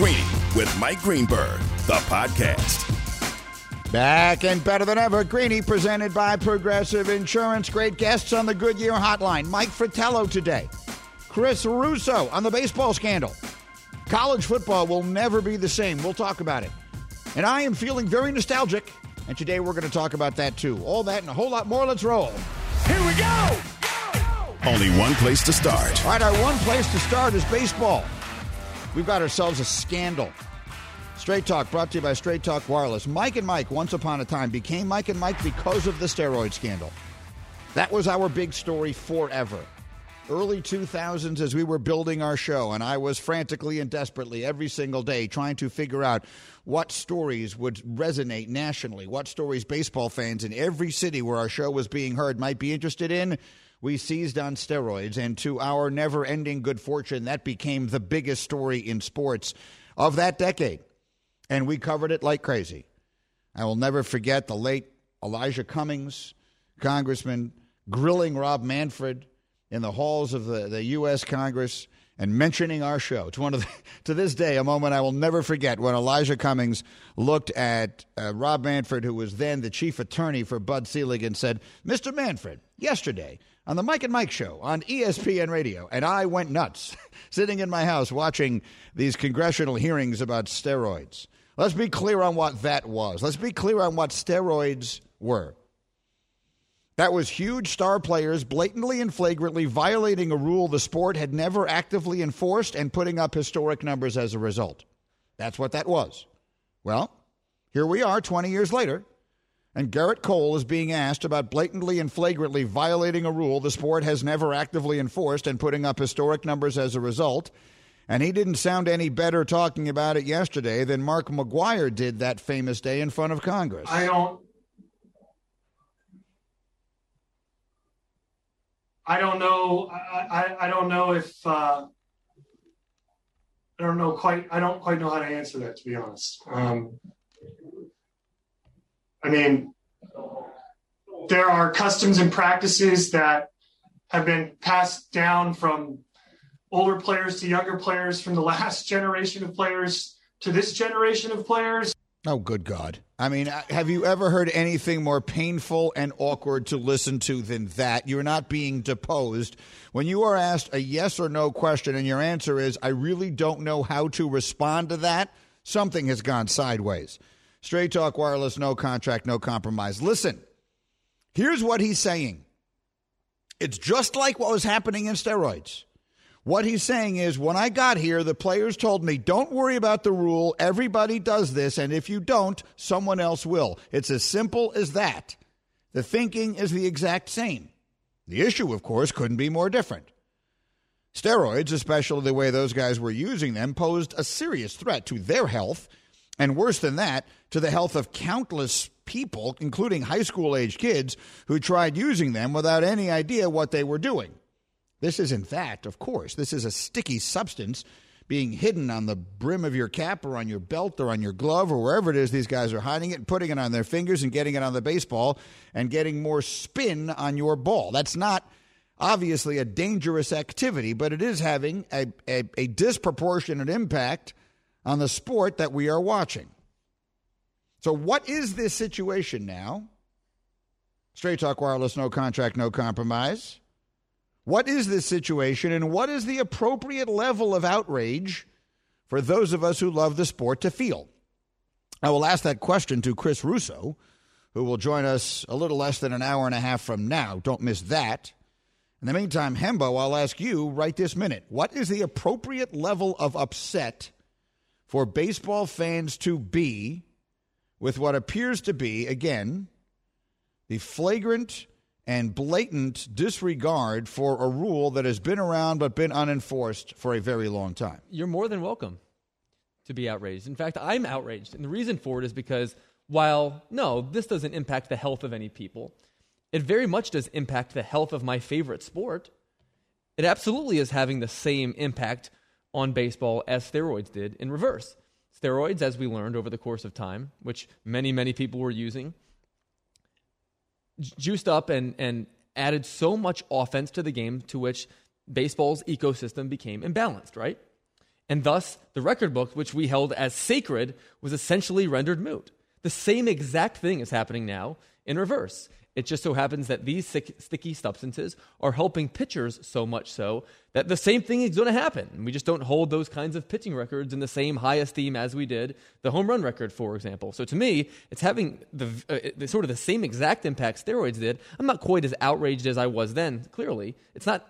Greeny with Mike Greenberg, the podcast. Back and better than ever, Greeny presented by Progressive Insurance. Great guests on the Goodyear Hotline. Mike Fratello today. Chris Russo on the baseball scandal. College football will never be the same. We'll talk about it. And I am feeling very nostalgic. And today we're going to talk about that too. All that and a whole lot more. Let's roll. Here we go! Only one place to start. All right, our one place to start is baseball. We've got ourselves a scandal. Straight Talk brought to you by Straight Talk Wireless. Mike and Mike, once upon a time, became Mike and Mike because of the steroid scandal. That was our big story forever. Early 2000s, as we were building our show, and I was frantically and desperately every single day trying to figure out what stories would resonate nationally, what stories baseball fans in every city where our show was being heard might be interested in. We seized on steroids, and to our never ending good fortune, that became the biggest story in sports of that decade and we covered it like crazy. I will never forget the late Elijah Cummings, Congressman, grilling Rob Manfred in the halls of the, the U.S. Congress and mentioning our show. It's one of the, to this day a moment I will never forget when Elijah Cummings looked at uh, Rob Manfred, who was then the chief attorney for Bud Selig, and said, "Mr. Manfred, yesterday on the Mike and Mike show on ESPN Radio, and I went nuts, sitting in my house watching these congressional hearings about steroids." Let's be clear on what that was. Let's be clear on what steroids were. That was huge star players blatantly and flagrantly violating a rule the sport had never actively enforced and putting up historic numbers as a result. That's what that was. Well, here we are 20 years later, and Gerrit Cole is being asked about blatantly and flagrantly violating a rule the sport has never actively enforced and putting up historic numbers as a result. And he didn't sound any better talking about it yesterday than Mark McGwire did that famous day in front of Congress. I don't. I don't know. I, I, I don't know if. Uh, I don't know quite. I don't quite know how to answer that, to be honest. Um, I mean, there are customs and practices that have been passed down from older players to younger players, from the last generation of players to this generation of players. Oh, good God. I mean, have you ever heard anything more painful and awkward to listen to than that? You're not being deposed. When you are asked a yes or no question and your answer is, I really don't know how to respond to that, something has gone sideways. Straight talk, wireless, no contract, no compromise. Listen, here's what he's saying it's just like what was happening in steroids. What he's saying is, when I got here, the players told me, don't worry about the rule. Everybody does this. And if you don't, someone else will. It's as simple as that. The thinking is the exact same. The issue, of course, couldn't be more different. Steroids, especially the way those guys were using them, posed a serious threat to their health, and worse than that, to the health of countless people, including high school age kids, who tried using them without any idea what they were doing. This is, in fact, of course, this is a sticky substance being hidden on the brim of your cap or on your belt or on your glove or wherever it is these guys are hiding it and putting it on their fingers and getting it on the baseball and getting more spin on your ball. That's not obviously a dangerous activity, but it is having a, a, a disproportionate impact on the sport that we are watching. So, what is this situation now? Straight Talk Wireless, no contract, no compromise. What is this situation, and what is the appropriate level of outrage for those of us who love the sport to feel? I will ask that question to Chris Russo, who will join us a little less than an hour and a half from now. Don't miss that. In the meantime, Hembo, I'll ask you right this minute what is the appropriate level of upset for baseball fans to be with what appears to be, again, the flagrant and blatant disregard for a rule that has been around but been unenforced for a very long time. You're more than welcome to be outraged. In fact, I'm outraged. And the reason for it is because while, no, this doesn't impact the health of any people, it very much does impact the health of my favorite sport. It absolutely is having the same impact on baseball as steroids did in reverse. Steroids, as we learned over the course of time, which many, many people were using, juiced up and, and added so much offense to the game to which baseball's ecosystem became imbalanced, right? And thus, the record book, which we held as sacred, was essentially rendered moot. The same exact thing is happening now in reverse. It just so happens that these sticky substances are helping pitchers so much so that the same thing is going to happen. We just don't hold those kinds of pitching records in the same high esteem as we did the home run record, for example. So to me, it's having the, uh, sort of the same exact impact steroids did. I'm not quite as outraged as I was then. Clearly, it's not.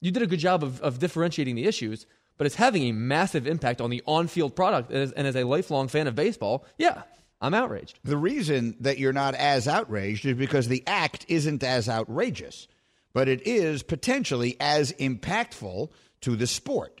You did a good job of, of differentiating the issues, but it's having a massive impact on the on-field product. And as a lifelong fan of baseball, yeah, I'm outraged. The reason that you're not as outraged is because the act isn't as outrageous, but it is potentially as impactful to the sport.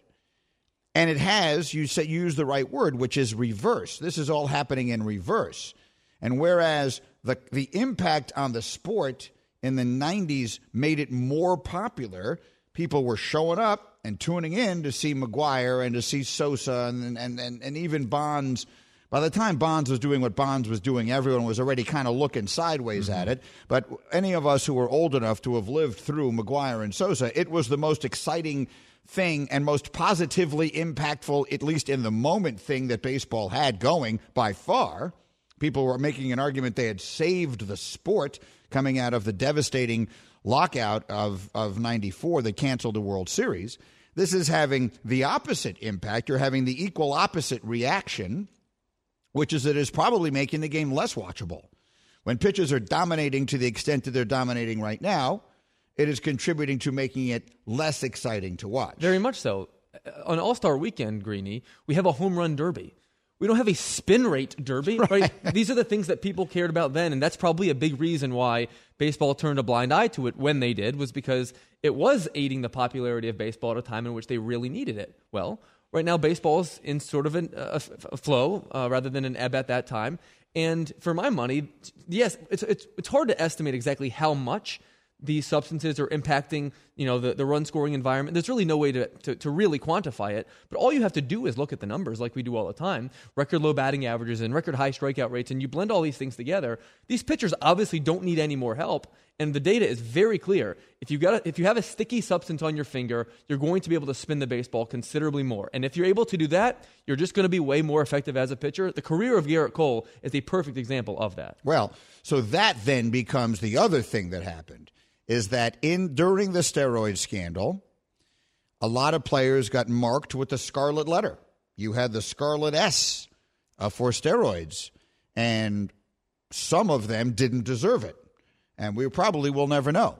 And it has, you say, use the right word, which is reverse. This is all happening in reverse. And whereas the, the impact on the sport in the 90s made it more popular, people were showing up and tuning in to see McGwire and to see Sosa and, and, and, and even Bonds by the time Bonds was doing what Bonds was doing, everyone was already kind of looking sideways mm-hmm. at it. But any of us who were old enough to have lived through McGwire and Sosa, it was the most exciting thing and most positively impactful, at least in the moment, thing that baseball had going by far. People were making an argument they had saved the sport coming out of the devastating lockout of, of 94 that canceled the World Series. This is having the opposite impact. You're having the equal opposite reaction which is that it's probably making the game less watchable. When pitchers are dominating to the extent that they're dominating right now, it is contributing to making it less exciting to watch. Very much so. Uh, on All Star Weekend, Greeny, we have a home run derby. We don't have a spin rate derby, right. right? These are the things that people cared about then, and that's probably a big reason why baseball turned a blind eye to it when they did, was because it was aiding the popularity of baseball at a time in which they really needed it. Well, Right now, baseball's in sort of an, a, a flow uh, rather than an ebb at that time. And for my money, yes, it's, it's, it's hard to estimate exactly how much these substances are impacting you know the, the run scoring environment. There's really no way to, to, to, really quantify it. But all you have to do is look at the numbers like we do all the time record low batting averages and record high strikeout rates and you blend all these things together. These pitchers obviously don't need any more help and the data is very clear. If you, got a, if you have a sticky substance on your finger, you're going to be able to spin the baseball considerably more. And if you're able to do that, you're just going to be way more effective as a pitcher. The career of Gerrit Cole is a perfect example of that. Well, so that then becomes the other thing that happened is that in during the steroid scandal, a lot of players got marked with the scarlet letter. You had the scarlet S uh, for steroids, and some of them didn't deserve it and we probably will never know.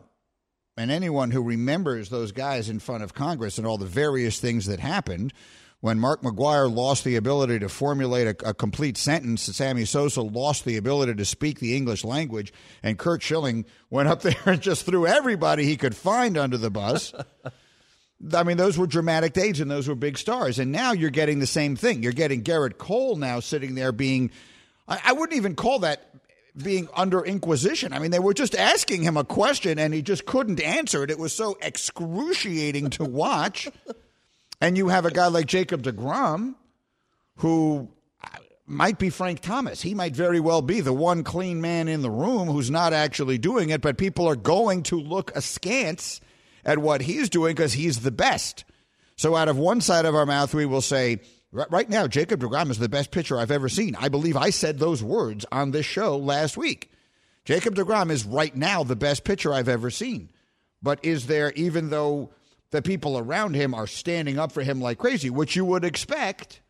And anyone who remembers those guys in front of Congress and all the various things that happened when Mark McGwire lost the ability to formulate a, a, complete sentence, Sammy Sosa lost the ability to speak the English language, and Curt Schilling went up there and just threw everybody he could find under the bus. I mean, those were dramatic days and those were big stars. And now you're getting the same thing. You're getting Gerrit Cole now sitting there being, I, I wouldn't even call that being under inquisition. I mean, they were just asking him a question and he just couldn't answer it. It was so excruciating to watch. and you have a guy like Jacob DeGrom who might be Frank Thomas. He might very well be the one clean man in the room who's not actually doing it, but people are going to look askance at what he's doing because he's the best. So out of one side of our mouth, we will say, Right now, Jacob DeGrom is the best pitcher I've ever seen. I believe I said those words on this show last week. Jacob DeGrom is right now the best pitcher I've ever seen. But is there, even though the people around him are standing up for him like crazy, which you would expect,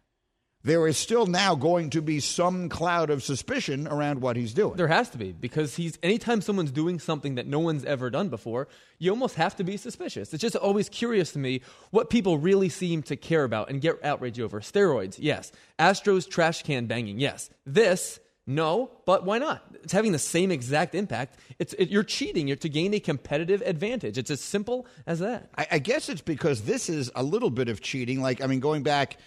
there is still now going to be some cloud of suspicion around what he's doing. There has to be because he's anytime someone's doing something that no one's ever done before, you almost have to be suspicious. It's just always curious to me what people really seem to care about and get outraged over. Steroids, yes. Astros trash can banging, yes. This no, but why not? It's having the same exact impact. It's it, you're cheating you're to gain a competitive advantage. It's as simple as that. I, I guess it's because this is a little bit of cheating. Like I mean, going back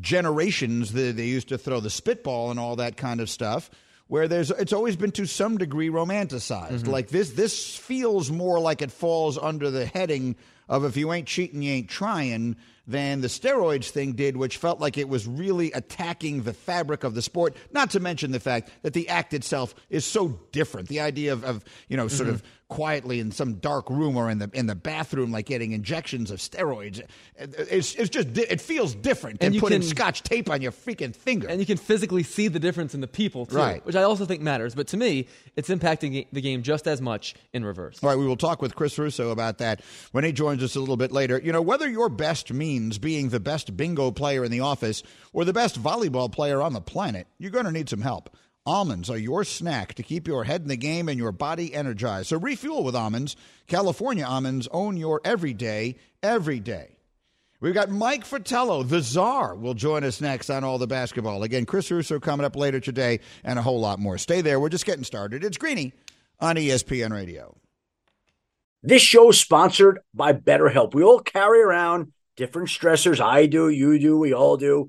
generations they, they used to throw the spitball and all that kind of stuff where there's it's always been to some degree romanticized mm-hmm. like this this feels more like it falls under the heading of if you ain't cheating, you ain't trying than the steroids thing did, which felt like it was really attacking the fabric of the sport. Not to mention the fact that the act itself is so different. The idea of, of you know, sort mm-hmm. of quietly in some dark room or in the in the bathroom, like getting injections of steroids. It's, it's just it feels different than putting can, scotch tape on your freaking finger. And you can physically see the difference in the people too, right. which I also think matters. But to me, it's impacting the game just as much in reverse. All right, we will talk with Chris Russo about that when he joins us a little bit later. You know, whether your best means being the best bingo player in the office or the best volleyball player on the planet, you're going to need some help. Almonds are your snack to keep your head in the game and your body energized. So refuel with almonds. California almonds own your everyday, every day. We've got Mike Fratello, the czar, will join us next on All the Basketball. Again, Chris Russo coming up later today and a whole lot more. Stay there. We're just getting started. It's Greeny on ESPN Radio. This show is sponsored by BetterHelp. We all carry around different stressors. I do, you do, we all do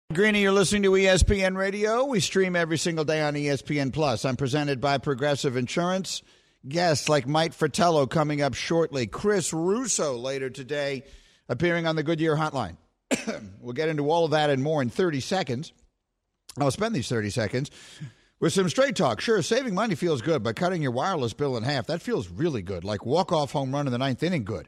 Greeny, you're listening to ESPN Radio. We stream every single day on ESPN Plus. I'm presented by Progressive Insurance. Guests like Mike Fratello coming up shortly. Chris Russo later today, appearing on the Goodyear Hotline. we'll get into all of that and more in 30 seconds. I'll spend these 30 seconds with some straight talk. Sure, saving money feels good, but cutting your wireless bill in half, that feels really good. Like walk off home run in the ninth inning good.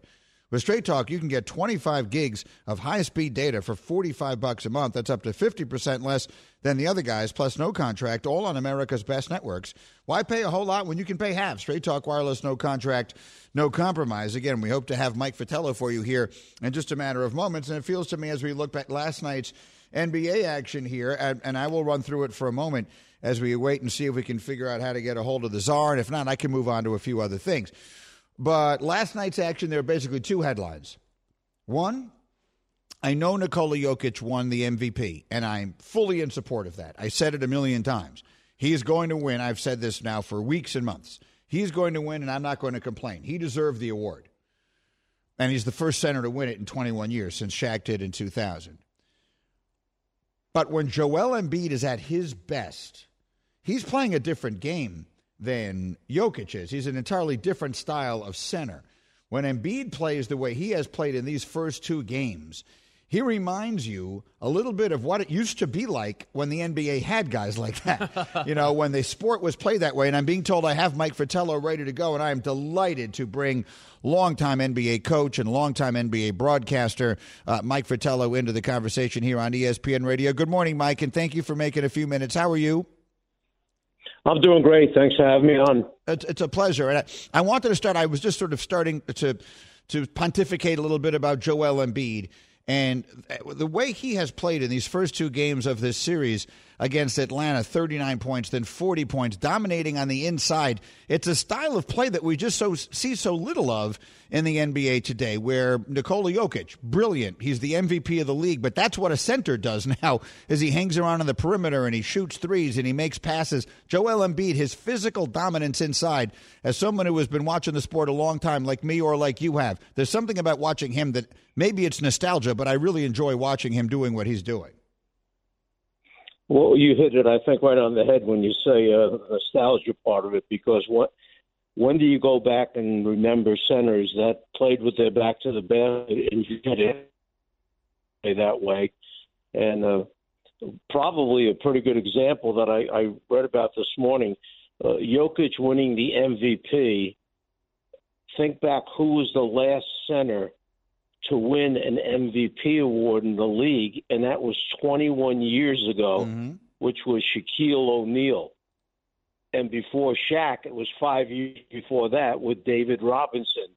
With Straight Talk, you can get 25 gigs of high-speed data for 45 bucks a month. That's up to 50% less than the other guys, plus no contract, all on America's best networks. Why pay a whole lot when you can pay half? Straight Talk Wireless, no contract, no compromise. Again, we hope to have Mike Fratello for you here in just a matter of moments. And it feels to me as we look back last night's NBA action here, and, and I will run through it for a moment as we wait and see if we can figure out how to get a hold of the czar. And if not, I can move on to a few other things. But last night's action, there are basically two headlines. One, I know Nikola Jokic won the MVP, and I'm fully in support of that. I said it a million times. He is going to win. I've said this now for weeks and months. He's going to win, and I'm not going to complain. He deserved the award. And he's the first center to win it in 21 years since Shaq did in 2000. But when Joel Embiid is at his best, he's playing a different game than Jokic is. He's an entirely different style of center. When Embiid plays the way he has played in these first two games, he reminds you a little bit of what it used to be like when the NBA had guys like that. you know, when the sport was played that way. And I'm being told I have Mike Fratello ready to go, and I am delighted to bring longtime NBA coach and longtime NBA broadcaster uh, Mike Fratello into the conversation here on ESPN Radio. Good morning, Mike, and thank you for making a few minutes. How are you? I'm doing great. Thanks for having me on. It's, it's a pleasure. And I, I wanted to start. I was just sort of starting to to pontificate a little bit about Joel Embiid and uh, the way he has played in these first two games of this series against Atlanta 39 points, then 40 points, dominating on the inside. It's a style of play that we just so see so little of in the NBA today, where Nikola Jokic, brilliant. He's the MVP of the league, but that's what a center does now, is he hangs around on the perimeter and he shoots threes and he makes passes. Joel Embiid, his physical dominance inside, as someone who has been watching the sport a long time, like me or like you have, there's something about watching him that maybe it's nostalgia, but I really enjoy watching him doing what he's doing. Well, you hit it, I think, right on the head when you say uh, nostalgia part of it, because what when do you go back and remember centers that played with their back to the basket and you get it that way? And uh, probably a pretty good example that I, I read about this morning. Uh, Jokic winning the MVP. Think back who was the last center to win an MVP award in the league, and that was 21 years ago, Mm-hmm. which was Shaquille O'Neal. And before Shaq, it was five years before that with David Robinson.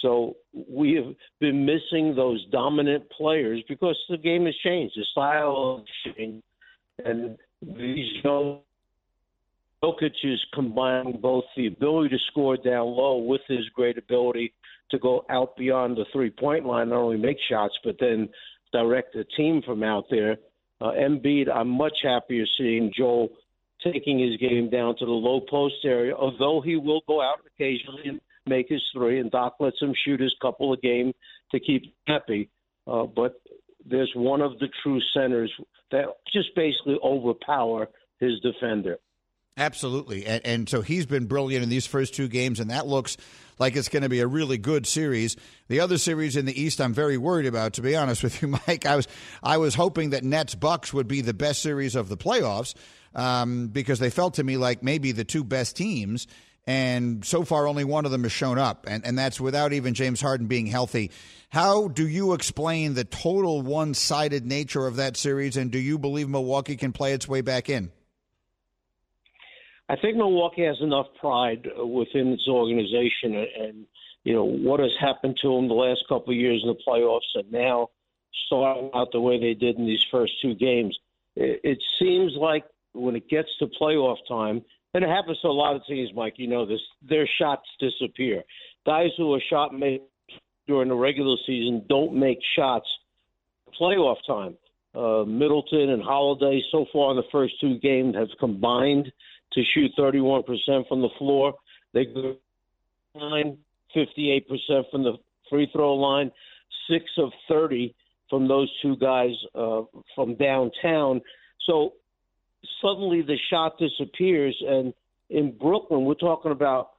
So we have been missing those dominant players because the game has changed, the style has changed, and these young Jokic is combining both the ability to score down low with his great ability to go out beyond the three point line, not only make shots, but then direct the team from out there. Uh, Embiid, I'm much happier seeing Joel taking his game down to the low post area, although he will go out occasionally and make his three, and Doc lets him shoot his couple a game to keep happy. Uh, but there's one of the true centers that just basically overpower his defender. Absolutely. And, and so he's been brilliant in these first two games, and that looks like it's going to be a really good series. The other series in the East, I'm very worried about. To be honest with you, Mike, I was I was hoping that Nets Bucks would be the best series of the playoffs um, because they felt to me like maybe the two best teams. And so far, only one of them has shown up, and, and that's without even James Harden being healthy. How do you explain the total one sided nature of that series, and do you believe Milwaukee can play its way back in? I think Milwaukee has enough pride within its organization, and, you know what has happened to them the last couple of years in the playoffs, and now starting out the way they did in these first two games. It, it seems like when it gets to playoff time, and it happens to a lot of teams, Mike. You know this, their shots disappear. Guys who are shot makers during the regular season don't make shots playoff time. Uh, Middleton and Holiday so far in the first two games have combined to shoot 31% from the floor. They go line 58% from the free throw line, six of 30 from those two guys uh, from downtown. So suddenly the shot disappears. And in Brooklyn, we're talking about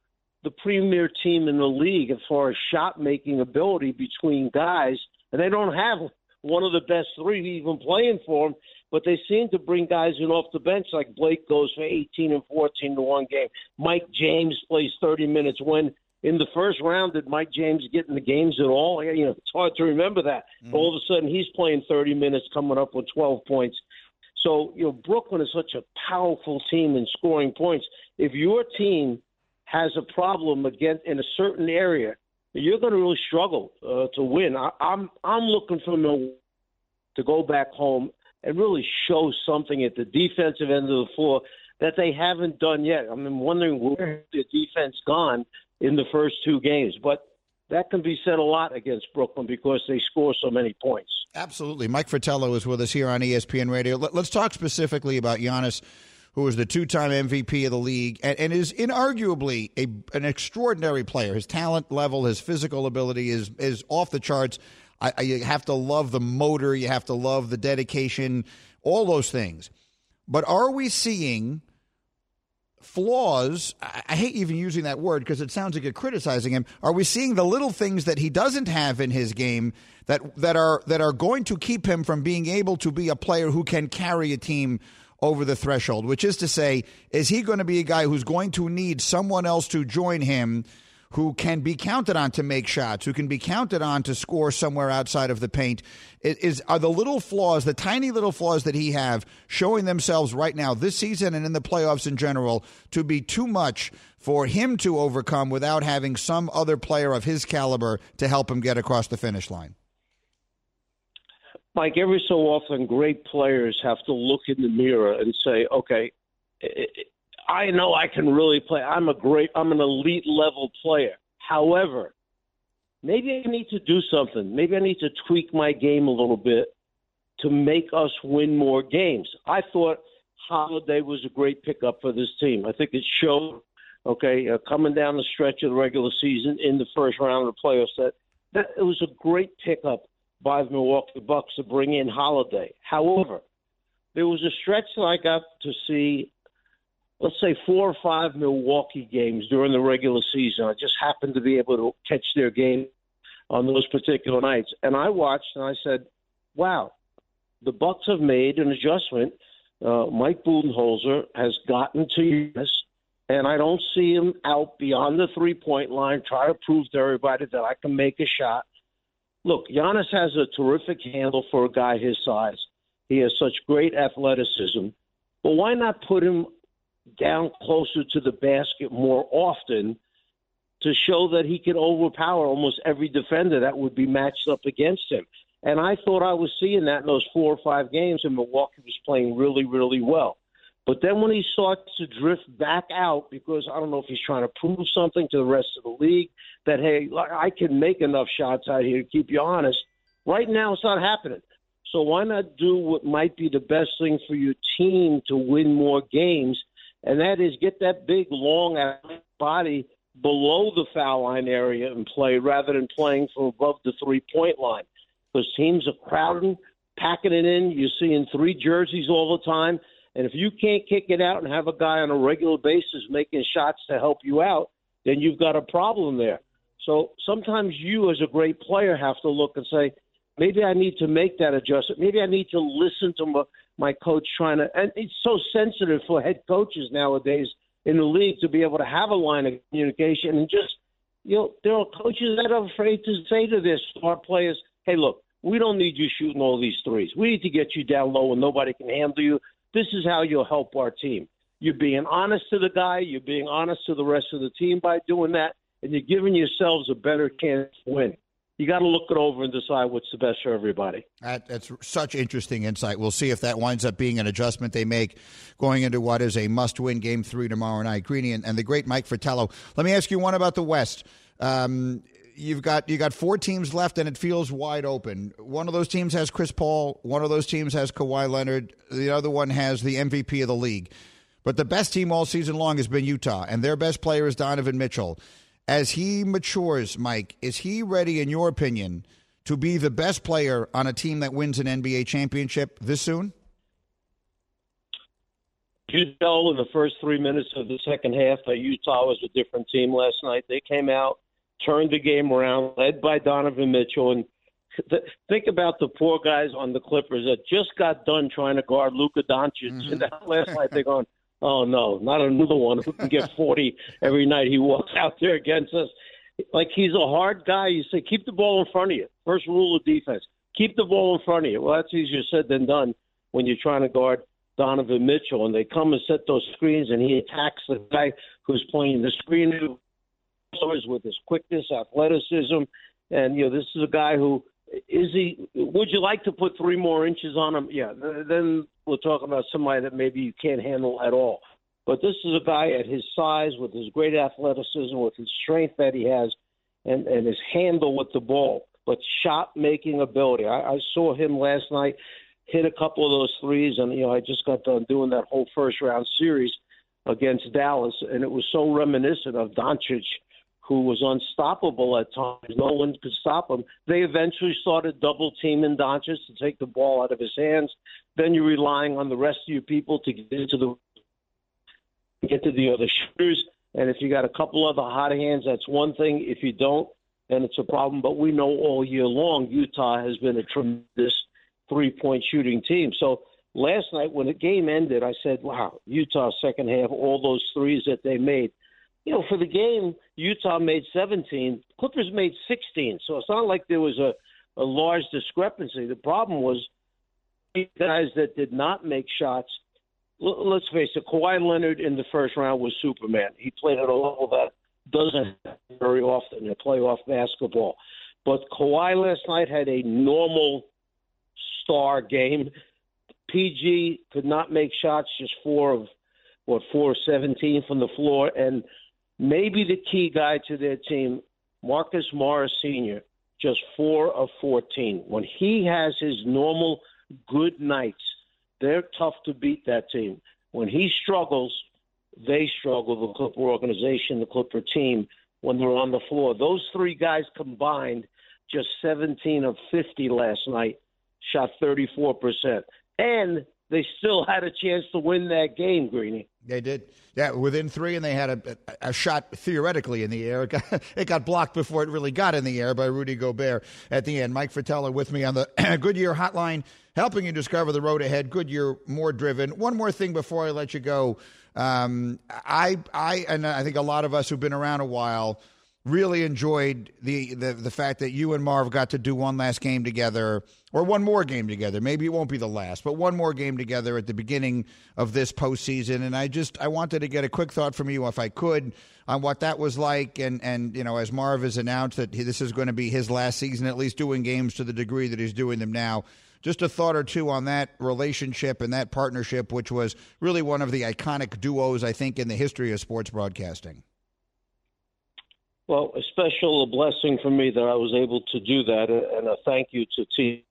the premier team in the league as far as shot making ability between guys, and they don't have one of the best three even playing for them. But they seem to bring guys in off the bench, like Blake goes for 18 and 14 to one game. Mike James plays 30 minutes. When in the first round did Mike James get in the games at all? You know, it's hard to remember that. Mm-hmm. All of a sudden, he's playing 30 minutes, coming up with 12 points. So you know, Brooklyn is such a powerful team in scoring points. If your team has a problem against in a certain area, you're going to really struggle uh, to win. I, I'm I'm looking for Milwaukee to go back home and really show something at the defensive end of the floor that they haven't done yet. I'm wondering where the defense gone in the first two games, but that can be said a lot against Brooklyn because they score so many points. Absolutely. Mike Fratello is with us here on ESPN Radio. Let's talk specifically about Giannis, who is the two time MVP of the league and, and is inarguably a, an extraordinary player. His talent level, his physical ability is, is off the charts. I, I, you have to love the motor, you have to love the dedication, all those things. But are we seeing flaws? I, I hate even using that word because it sounds like you're criticizing him. Are we seeing the little things that he doesn't have in his game that that are that are going to keep him from being able to be a player who can carry a team over the threshold? Which is to say, is he going to be a guy who's going to need someone else to join him? Who can be counted on to make shots, who can be counted on to score somewhere outside of the paint. It is are the little flaws, the tiny little flaws that he have, showing themselves right now this season and in the playoffs in general to be too much for him to overcome without having some other player of his caliber to help him get across the finish line. Mike, every so often, great players have to look in the mirror and say, "Okay." I know I can really play. I'm a great, I'm an elite level player. However, maybe I need to do something. Maybe I need to tweak my game a little bit to make us win more games. I thought Holiday was a great pickup for this team. I think it showed, okay, uh, coming down the stretch of the regular season in the first round of the playoffs, that, that it was a great pickup by the Milwaukee Bucks to bring in Holiday. However, there was a stretch that I got to see, let's say four or five Milwaukee games during the regular season. I just happened to be able to catch their game on those particular nights, and I watched and I said, "Wow, the Bucks have made an adjustment." Uh, Mike Budenholzer has gotten to Giannis, and I don't see him out beyond the three point line, try to prove to everybody that I can make a shot. Look, Giannis has a terrific handle for a guy his size. He has such great athleticism. But why not put him down closer to the basket more often to show that he could overpower almost every defender that would be matched up against him? And I thought I was seeing that in those four or five games, and Milwaukee was playing really, really well. But then when he starts to drift back out, because I don't know if he's trying to prove something to the rest of the league that, hey, I can make enough shots out here to keep you honest. Right now, it's not happening. So why not do what might be the best thing for your team to win more games? And that is get that big, long body below the foul line area and play rather than playing from above the three point line. Because teams are crowding, packing it in. You're seeing three jerseys all the time. And if you can't kick it out and have a guy on a regular basis making shots to help you out, then you've got a problem there. So sometimes you, as a great player, have to look and say, maybe I need to make that adjustment. Maybe I need to listen to my, my coach trying to. And it's so sensitive for head coaches nowadays in the league to be able to have a line of communication and just, you know, there are coaches that are afraid to say to their star players, hey, look, we don't need you shooting all these threes. We need to get you down low and nobody can handle you. This is how you'll help our team. You're being honest to the guy, you're being honest to the rest of the team by doing that, and you're giving yourselves a better chance to win. You got to look it over and decide what's the best for everybody. That, that's such interesting insight. We'll see if that winds up being an adjustment they make going into what is a must-win game three tomorrow night. Greeny and, and the great Mike Fratello. Let me ask you one about the West. Um, you've got you got four teams left, and it feels wide open. One of those teams has Chris Paul. One of those teams has Kawhi Leonard. The other one has the MVP of the league. But the best team all season long has been Utah, and their best player is Donovan Mitchell. As he matures, Mike, is he ready, in your opinion, to be the best player on a team that wins an NBA championship this soon? You know, in the first three minutes of the second half, that Utah was a different team last night. They came out turned the game around, led by Donovan Mitchell. And th- think about the poor guys on the Clippers that just got done trying to guard Luka Doncic. Mm-hmm. And last night they're going, oh no, not another one who can get 40 every night he walks out there against us. Like he's a hard guy. You say, keep the ball in front of you. First rule of defense keep the ball in front of you. Well, that's easier said than done when you're trying to guard Donovan Mitchell. And they come and set those screens, and he attacks the guy who's playing the screen with his quickness, athleticism, and you know this is a guy who is he. Would you like to put three more inches on him? Yeah, then we'll talking about somebody that maybe you can't handle at all. But this is a guy at his size, with his great athleticism, with his strength that he has, and and his handle with the ball, but shot making ability. I, I saw him last night hit a couple of those threes, and you know I just got done doing that whole first round series against Dallas, and it was so reminiscent of Doncic who was unstoppable at times. No one could stop him. They eventually started double teaming Doncic to take the ball out of his hands. Then you're relying on the rest of your people to get into the get to the other shooters. And if you got a couple other hot hands, that's one thing. If you don't, then it's a problem. But we know all year long Utah has been a tremendous three point shooting team. So last night when the game ended, I said, "Wow, Utah second half, all those threes that they made." You know, for the game, Utah made 17, Clippers made 16. So it's not like there was a, a large discrepancy. The problem was guys that did not make shots. Let's face it, Kawhi Leonard in the first round was Superman. He played at a level that doesn't very often in playoff basketball. But Kawhi last night had a normal star game. PG could not make shots, just four of what four seventeen from the floor, and maybe the key guy to their team, Marcus Morris Sr., just four of 14. When he has his normal good nights, they're tough to beat that team. When he struggles, they struggle, the Clipper organization, the Clipper team, when they're on the floor. Those three guys combined, just 17 of 50 last night, shot 34%. And they still had a chance to win that game, Greeny. They did. Yeah, within three, and they had a, a, shot theoretically in the air. It got, it got, blocked before it really got in the air by Rudy Gobert at the end. Mike Fratello with me on the Goodyear hotline, helping you discover the road ahead. Goodyear more driven. One more thing before I let you go. Um, I, I, and I think a lot of us who've been around a while really enjoyed the, the the fact that you and Marv got to do one last game together, or one more game together. Maybe it won't be the last, but one more game together at the beginning of this postseason. And I just I wanted to get a quick thought from you, if I could, on what that was like. And and you know, as Marv has announced that this is going to be his last season, at least doing games to the degree that he's doing them now. Just a thought or two on that relationship and that partnership, which was really one of the iconic duos, I think, in the history of sports broadcasting. Well, a special blessing for me that I was able to do that, and a thank you to T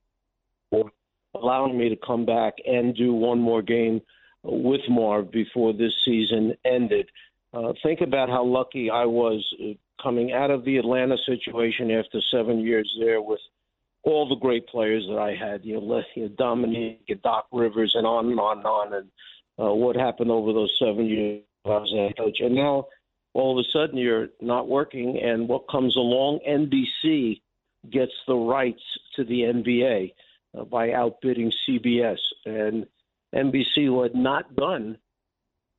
for allowing me to come back and do one more game with Marv before this season ended. Uh, think about how lucky I was uh, coming out of the Atlanta situation after seven years there with all the great players that I had, you know Dominique Doc Rivers, and on and on and on, and uh, what happened over those seven years I was a coach. And now all of a sudden you're not working, and what comes along, NBC gets the rights to the NBA uh, by outbidding CBS. And NBC, who had not done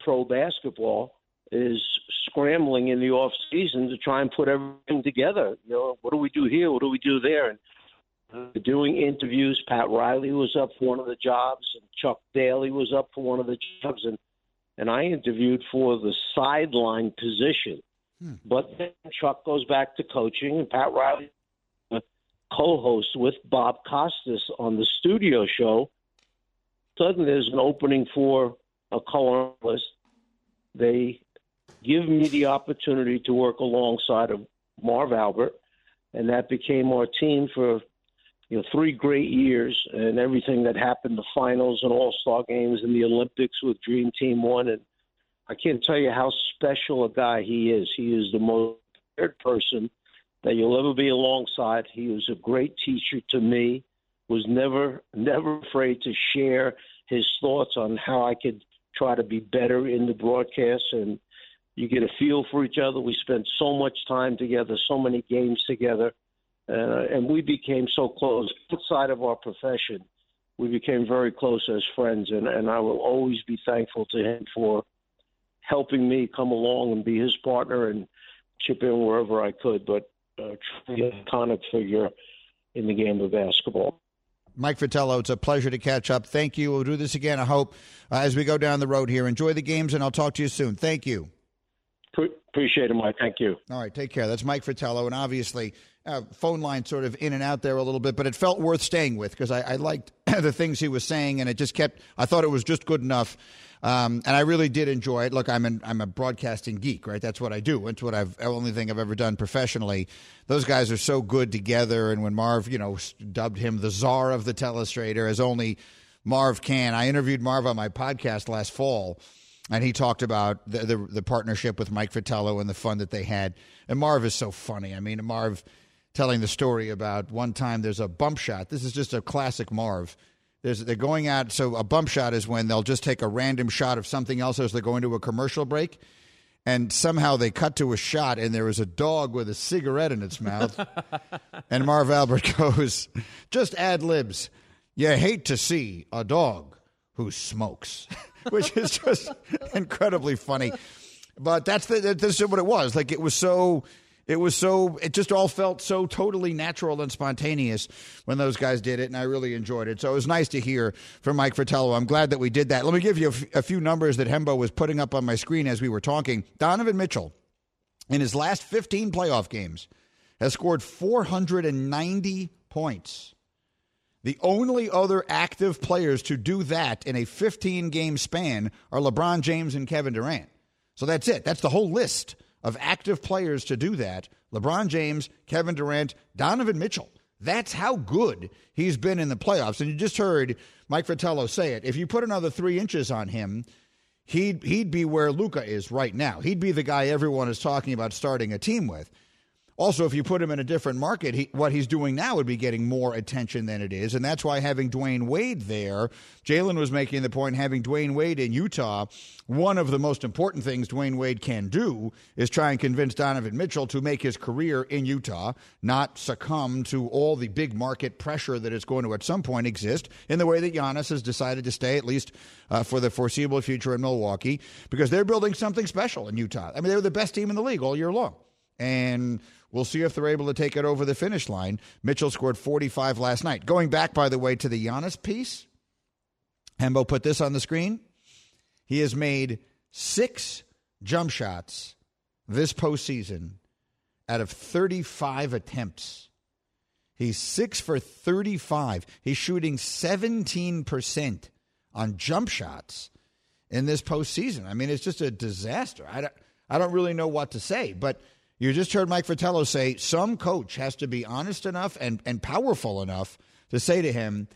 pro basketball, is scrambling in the off season to try and put everything together. You know, what do we do here? What do we do there? And doing interviews. Pat Riley was up for one of the jobs, and Chuck Daly was up for one of the jobs, and and I interviewed for the sideline position. Hmm. But then Chuck goes back to coaching, and Pat Riley co-host with Bob Costas on the studio show. Suddenly, there's an opening for a co-analyst. They give me the opportunity to work alongside of Marv Albert, and that became our team for you know three great years and everything that happened the finals and all star games and the olympics with dream team one. And i can't tell you how special a guy he is. He is the most prepared person that you'll ever be alongside. He was a great teacher to me was never never afraid to share his thoughts on how i could try to be better in the broadcast. And you get a feel for each other. We spent so much time together so many games together uh, and we became so close outside of our profession. We became very close as friends, and, and I will always be thankful to him for helping me come along and be his partner and chip in wherever I could. But uh, truly an iconic figure in the game of basketball. Mike Fratello, it's a pleasure to catch up. Thank you. We'll do this again, I hope, uh, as we go down the road here. Enjoy the games, and I'll talk to you soon. Thank you. Appreciate it, Mike. Thank you. All right, take care. That's Mike Fratello, and obviously, uh, phone line sort of in and out there a little bit, but it felt worth staying with because I, I, liked the things he was saying, and it just kept. I thought it was just good enough, um, and I really did enjoy it. Look, I'm an, I'm a broadcasting geek, right? That's what I do. It's what I've only thing I've ever done professionally. Those guys are so good together, and when Marv, you know, dubbed him the czar of the telestrator, as only Marv can. I interviewed Marv on my podcast last fall and he talked about the, the, the partnership with Mike Fratello and the fun that they had. And Marv is so funny. I mean, Marv telling the story about one time there's a bump shot. This is just a classic Marv. There's, they're going out. So a bump shot is when they'll just take a random shot of something else as they're going to a commercial break. And somehow they cut to a shot, and there was a dog with a cigarette in its mouth. and Marv Albert goes, just ad libs. You hate to see a dog who smokes. which is just incredibly funny. But that's the, that's what it was. Like it was so it was so it just all felt so totally natural and spontaneous when those guys did it and i really enjoyed it. So it was nice to hear from mike fratello. I'm glad that we did that. Let me give you a, f- a few numbers that hembo was putting up on my screen as we were talking. Donovan mitchell in his last 15 playoff games has scored 490 points. The only other active players to do that in a 15 game span are LeBron James and Kevin Durant. So that's it. That's the whole list of active players to do that. LeBron James, Kevin Durant, Donovan Mitchell. That's how good he's been in the playoffs. And you just heard Mike Fratello say it. If you put another three inches on him, he'd he'd be where Luka is right now. He'd be the guy everyone is talking about starting a team with. Also, if you put him in a different market, he, what he's doing now would be getting more attention than it is. And that's why having Dwyane Wade there, Jalen was making the point having Dwyane Wade in Utah, one of the most important things Dwyane Wade can do is try and convince Donovan Mitchell to make his career in Utah, not succumb to all the big market pressure that is going to at some point exist in the way that Giannis has decided to stay, at least uh, for the foreseeable future in Milwaukee, because they're building something special in Utah. I mean, they were the best team in the league all year long. And We'll see if they're able to take it over the finish line. Mitchell scored 45 last night. Going back, by the way, to the Giannis piece, Hembo put this on the screen. He has made six jump shots this postseason out of 35 attempts. He's six for 35. He's shooting 17% on jump shots in this postseason. I mean, it's just a disaster. I don't, I don't really know what to say, but – you just heard Mike Fratello say some coach has to be honest enough and, and powerful enough to say to him,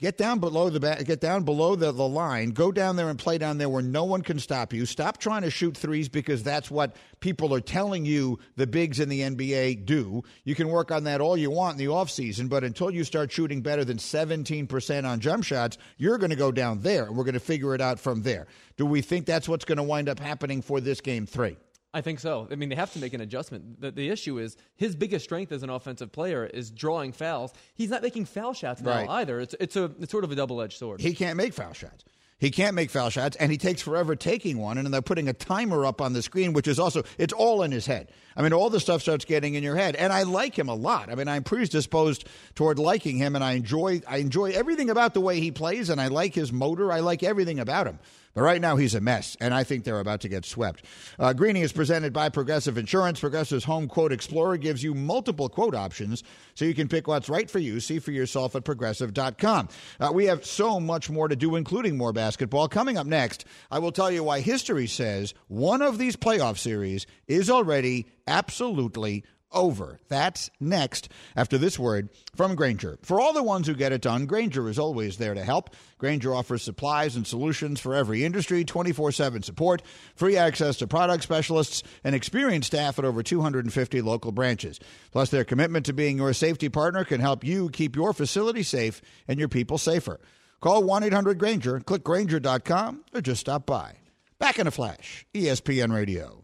get down below the get down below the, the line, go down there and play down there where no one can stop you. Stop trying to shoot threes because that's what people are telling you the bigs in the NBA do. You can work on that all you want in the offseason, but until you start shooting better than 17% on jump shots, you're going to go down there and we're going to figure it out from there. Do we think that's what's going to wind up happening for this game 3? I think so. I mean, they have to make an adjustment. The, the issue is his biggest strength as an offensive player is drawing fouls. He's not making foul shots now right. either. It's, it's, a, it's sort of a double edged sword. He can't make foul shots. He can't make foul shots, and he takes forever taking one. And they're putting a timer up on the screen, which is also it's all in his head. I mean, all the stuff starts getting in your head. And I like him a lot. I mean, I'm predisposed toward liking him, and I enjoy I enjoy everything about the way he plays, and I like his motor. I like everything about him. But right now, he's a mess, and I think they're about to get swept. Uh, Greeny is presented by Progressive Insurance. Progressive's Home Quote Explorer gives you multiple quote options so you can pick what's right for you. See for yourself at progressive.com. Uh, we have so much more to do, including more basketball. Coming up next, I will tell you why history says one of these playoff series is already absolutely over. That's next after this word from Grainger. For all the ones who get it done, Grainger is always there to help. Grainger offers supplies and solutions for every industry, 24 7 support, free access to product specialists, and experienced staff at over 250 local branches. Plus, their commitment to being your safety partner can help you keep your facility safe and your people safer. Call 1 800 Grainger, click Grainger.com, or just stop by. Back in a flash, ESPN Radio.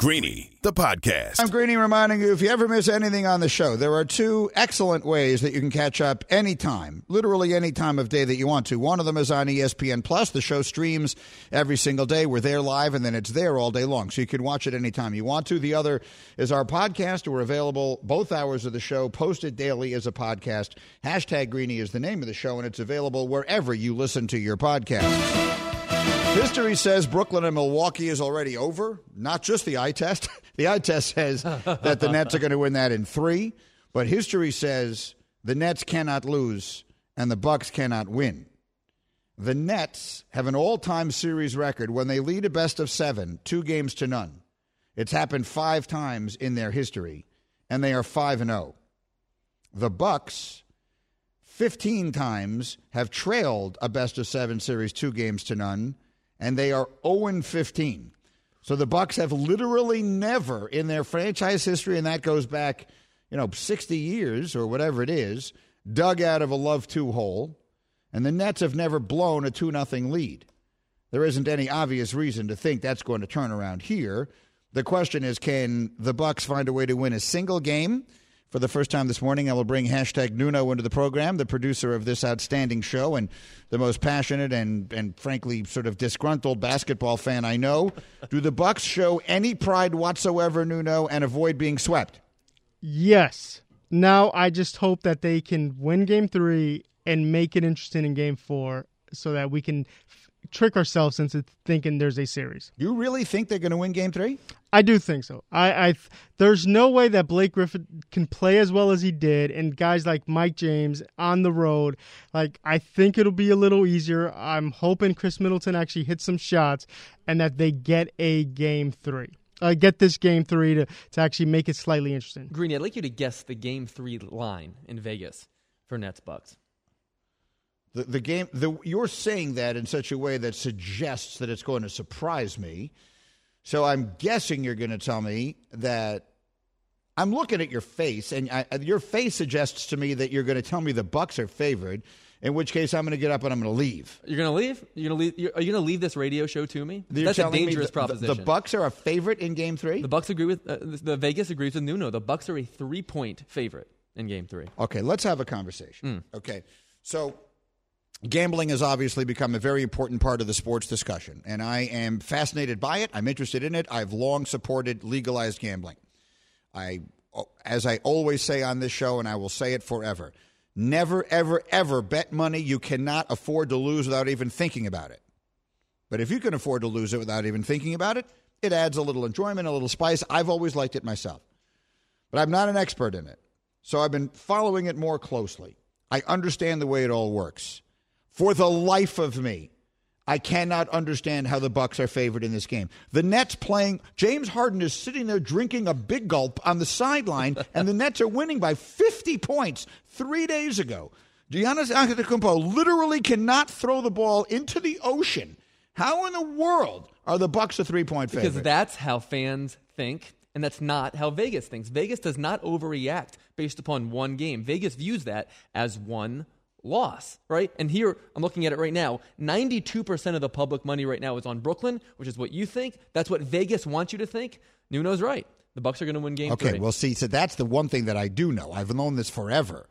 Greeny, the podcast. I'm Greeny reminding you if you ever miss anything on the show, there are two excellent ways that you can catch up anytime, literally any time of day that you want to. One of them is on ESPN Plus. The show streams every single day. We're there live and then it's there all day long. So you can watch it anytime you want to. The other is our podcast. We're available both hours of the show, posted daily as a podcast. Hashtag Greeny is the name of the show, and it's available wherever you listen to your podcast. History says Brooklyn and Milwaukee is already over. Not just the eye test. The eye test says that the Nets are going to win that in three, but history says the Nets cannot lose and the Bucks cannot win. The Nets have an all-time series record when they lead a best of seven, two games to none. It's happened five times in their history, and they are 5 and 0. The Bucks 15 times have trailed a best of 7 series 2 games to none, and they are 0 15. So the Bucks have literally never in their franchise history and that goes back, you know, 60 years or whatever it is, dug out of a love 2 hole, and the Nets have never blown a 2 nothing lead. There isn't any obvious reason to think that's going to turn around here. The question is can the Bucks find a way to win a single game? For the first time this morning, I will bring hashtag Nuno into the program, the producer of this outstanding show and the most passionate and, and frankly sort of disgruntled basketball fan I know. Do the Bucks show any pride whatsoever, Nuno, and avoid being swept? Yes. Now I just hope that they can win game three and make it interesting in game four so that we can trick ourselves into thinking there's a series. You really think they're going to win Game Three? I do think so. I, I there's no way that Blake Griffin can play as well as he did, and guys like Mike James on the road. Like I think it'll be a little easier. I'm hoping Khris Middleton actually hits some shots, and that they get a Game Three. Uh, get this game three to, to actually make it slightly interesting. Greeny, I'd like you to guess the game three line in Vegas for Nets Bucks. The, the game, the, you're saying that in such a way that suggests that it's going to surprise me. So I'm guessing you're going to tell me that I'm looking at your face, and I, your face suggests to me that you're going to tell me the Bucks are favored. In which case, I'm going to get up and I'm going to leave. You're going to leave? You're going to leave? You're, are you going to leave this radio show to me? You're That's a dangerous the, proposition. The, Bucks are a favorite in Game Three. The Bucks agree with uh, the Vegas agrees with Nuno. The Bucks are a three point favorite in Game Three. Okay, let's have a conversation. Mm. Okay, so Gambling has obviously become a very important part of the sports discussion, and I am fascinated by it. I'm interested in it. I've long supported legalized gambling. I, as I always say on this show, and I will say it forever never, ever, ever bet money you cannot afford to lose without even thinking about it. But if you can afford to lose it without even thinking about it, it adds a little enjoyment, a little spice. I've always liked it myself. But I'm not an expert in it. So I've been following it more closely. I understand the way it all works. For the life of me, I cannot understand how the Bucks are favored in this game. The Nets playing James Harden is sitting there drinking a big gulp on the sideline, and the Nets are winning by 50 points three days ago. Giannis Antetokounmpo literally cannot throw the ball into the ocean. How in the world are the Bucks a three-point favorite? Because that's how fans think, and that's not how Vegas thinks. Vegas does not overreact based upon one game. Vegas views that as one loss, right? And here, I'm looking at it right now. 92% of the public money right now is on Brooklyn, which is what you think. That's what Vegas wants you to think. Nuno's right. The Bucks are going to win game okay, three. well, see, so that's the one thing that I do know. I've known this forever.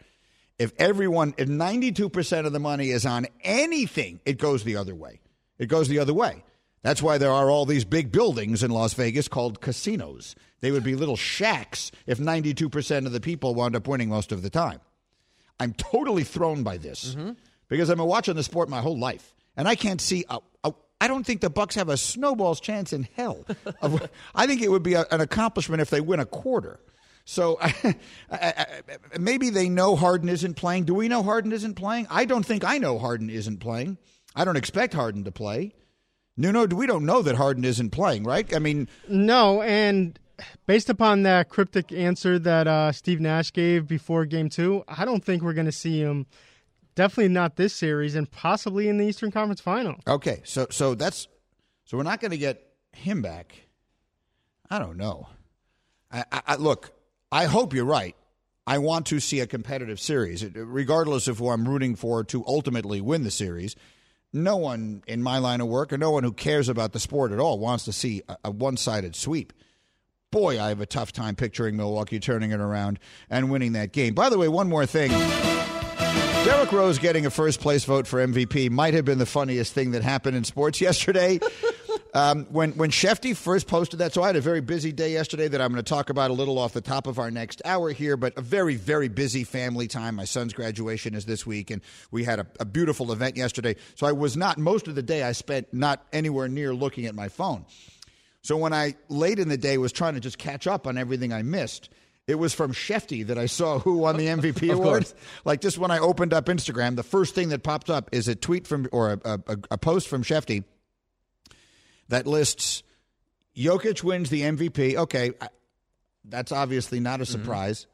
If everyone, if 92% of the money is on anything, it goes the other way. It goes the other way. That's why there are all these big buildings in Las Vegas called casinos. They would be little shacks if 92% of the people wound up winning most of the time. I'm totally thrown by this mm-hmm. because I've been watching the sport my whole life, and I can't see. A, a, I don't think the Bucks have a snowball's chance in hell. of, I think it would be a, an accomplishment if they win a quarter. So maybe they know Harden isn't playing. Do we know Harden isn't playing? I don't think I know Harden isn't playing. I don't expect Harden to play. Nuno, we don't know that Harden isn't playing, right? I mean, no, and based upon that cryptic answer that uh, Steve Nash gave before Game Two, I don't think we're going to see him. Definitely not this series, and possibly in the Eastern Conference Final. Okay, so so that's so we're not going to get him back. I don't know. I, I, I, look. I hope you're right. I want to see a competitive series, regardless of who I'm rooting for to ultimately win the series. No one in my line of work, or no one who cares about the sport at all, wants to see a, a one-sided sweep boy, I have a tough time picturing Milwaukee turning it around and winning that game. By the way, one more thing. Derrick Rose getting a first place vote for MVP might have been the funniest thing that happened in sports yesterday. um, when when Schefty first posted that, so I had a very busy day yesterday that I'm going to talk about a little off the top of our next hour here, but a very very busy family time. My son's graduation is this week, and we had a, a beautiful event yesterday. So I was not most of the day I spent not anywhere near looking at my phone. So when I late in the day was trying to just catch up on everything I missed, it was from Schefty that I saw who won the MVP award. Course. Like just when I opened up Instagram, the first thing that popped up is a tweet from or a, a, a post from Schefty that lists Jokic wins the MVP. Okay, I, that's obviously not a Mm-hmm. surprise.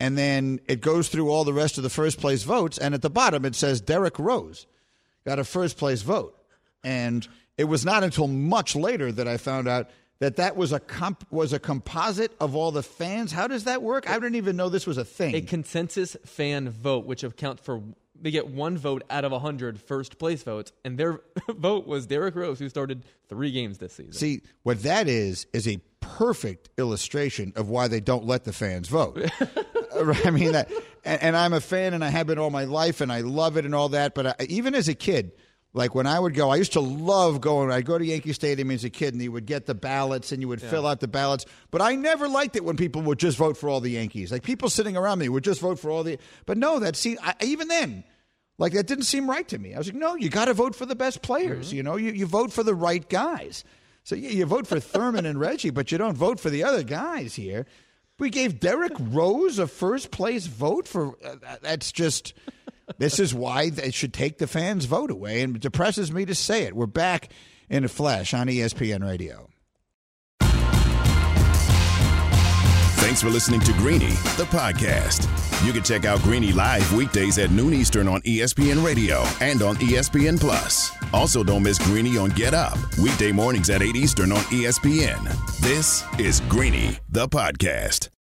And then it goes through all the rest of the first place votes, and at the bottom it says Derrick Rose got a first place vote. And it was not until much later that I found out that that was a comp- was a composite of all the fans. How does that work? I didn't even know this was a thing. a consensus fan vote, which accounts for they get one vote out of 100 first place votes, and their vote was Derrick Rose, who started three games this season. See, what that is is a perfect illustration of why they don't let the fans vote. I mean that, and, and I'm a fan, and I have been all my life, and I love it and all that. But I, even as a kid, like when I would go, I used to love going. I'd go to Yankee Stadium as a kid, and you would get the ballots, and you would fill out the ballots. But I never liked it when people would just vote for all the Yankees. Like people sitting around me would just vote for all the. But no, that see, I, even then. Like that didn't seem right to me. I was like, no, you got to vote for the best players. You know, you, you vote for the right guys. So yeah, you vote for Thurman and Reggie, but you don't vote for the other guys here. We gave Derrick Rose a first place vote for uh, that's just. This is why they should take the fans' vote away, and it depresses me to say it. We're back in a flash on ESPN Radio. Thanks for listening to Greeny, the podcast. You can check out Greeny live weekdays at noon Eastern on ESPN Radio and on ESPN Plus. Also, don't miss Greeny on Get Up, weekday mornings at 8 Eastern on ESPN. This is Greeny, the podcast.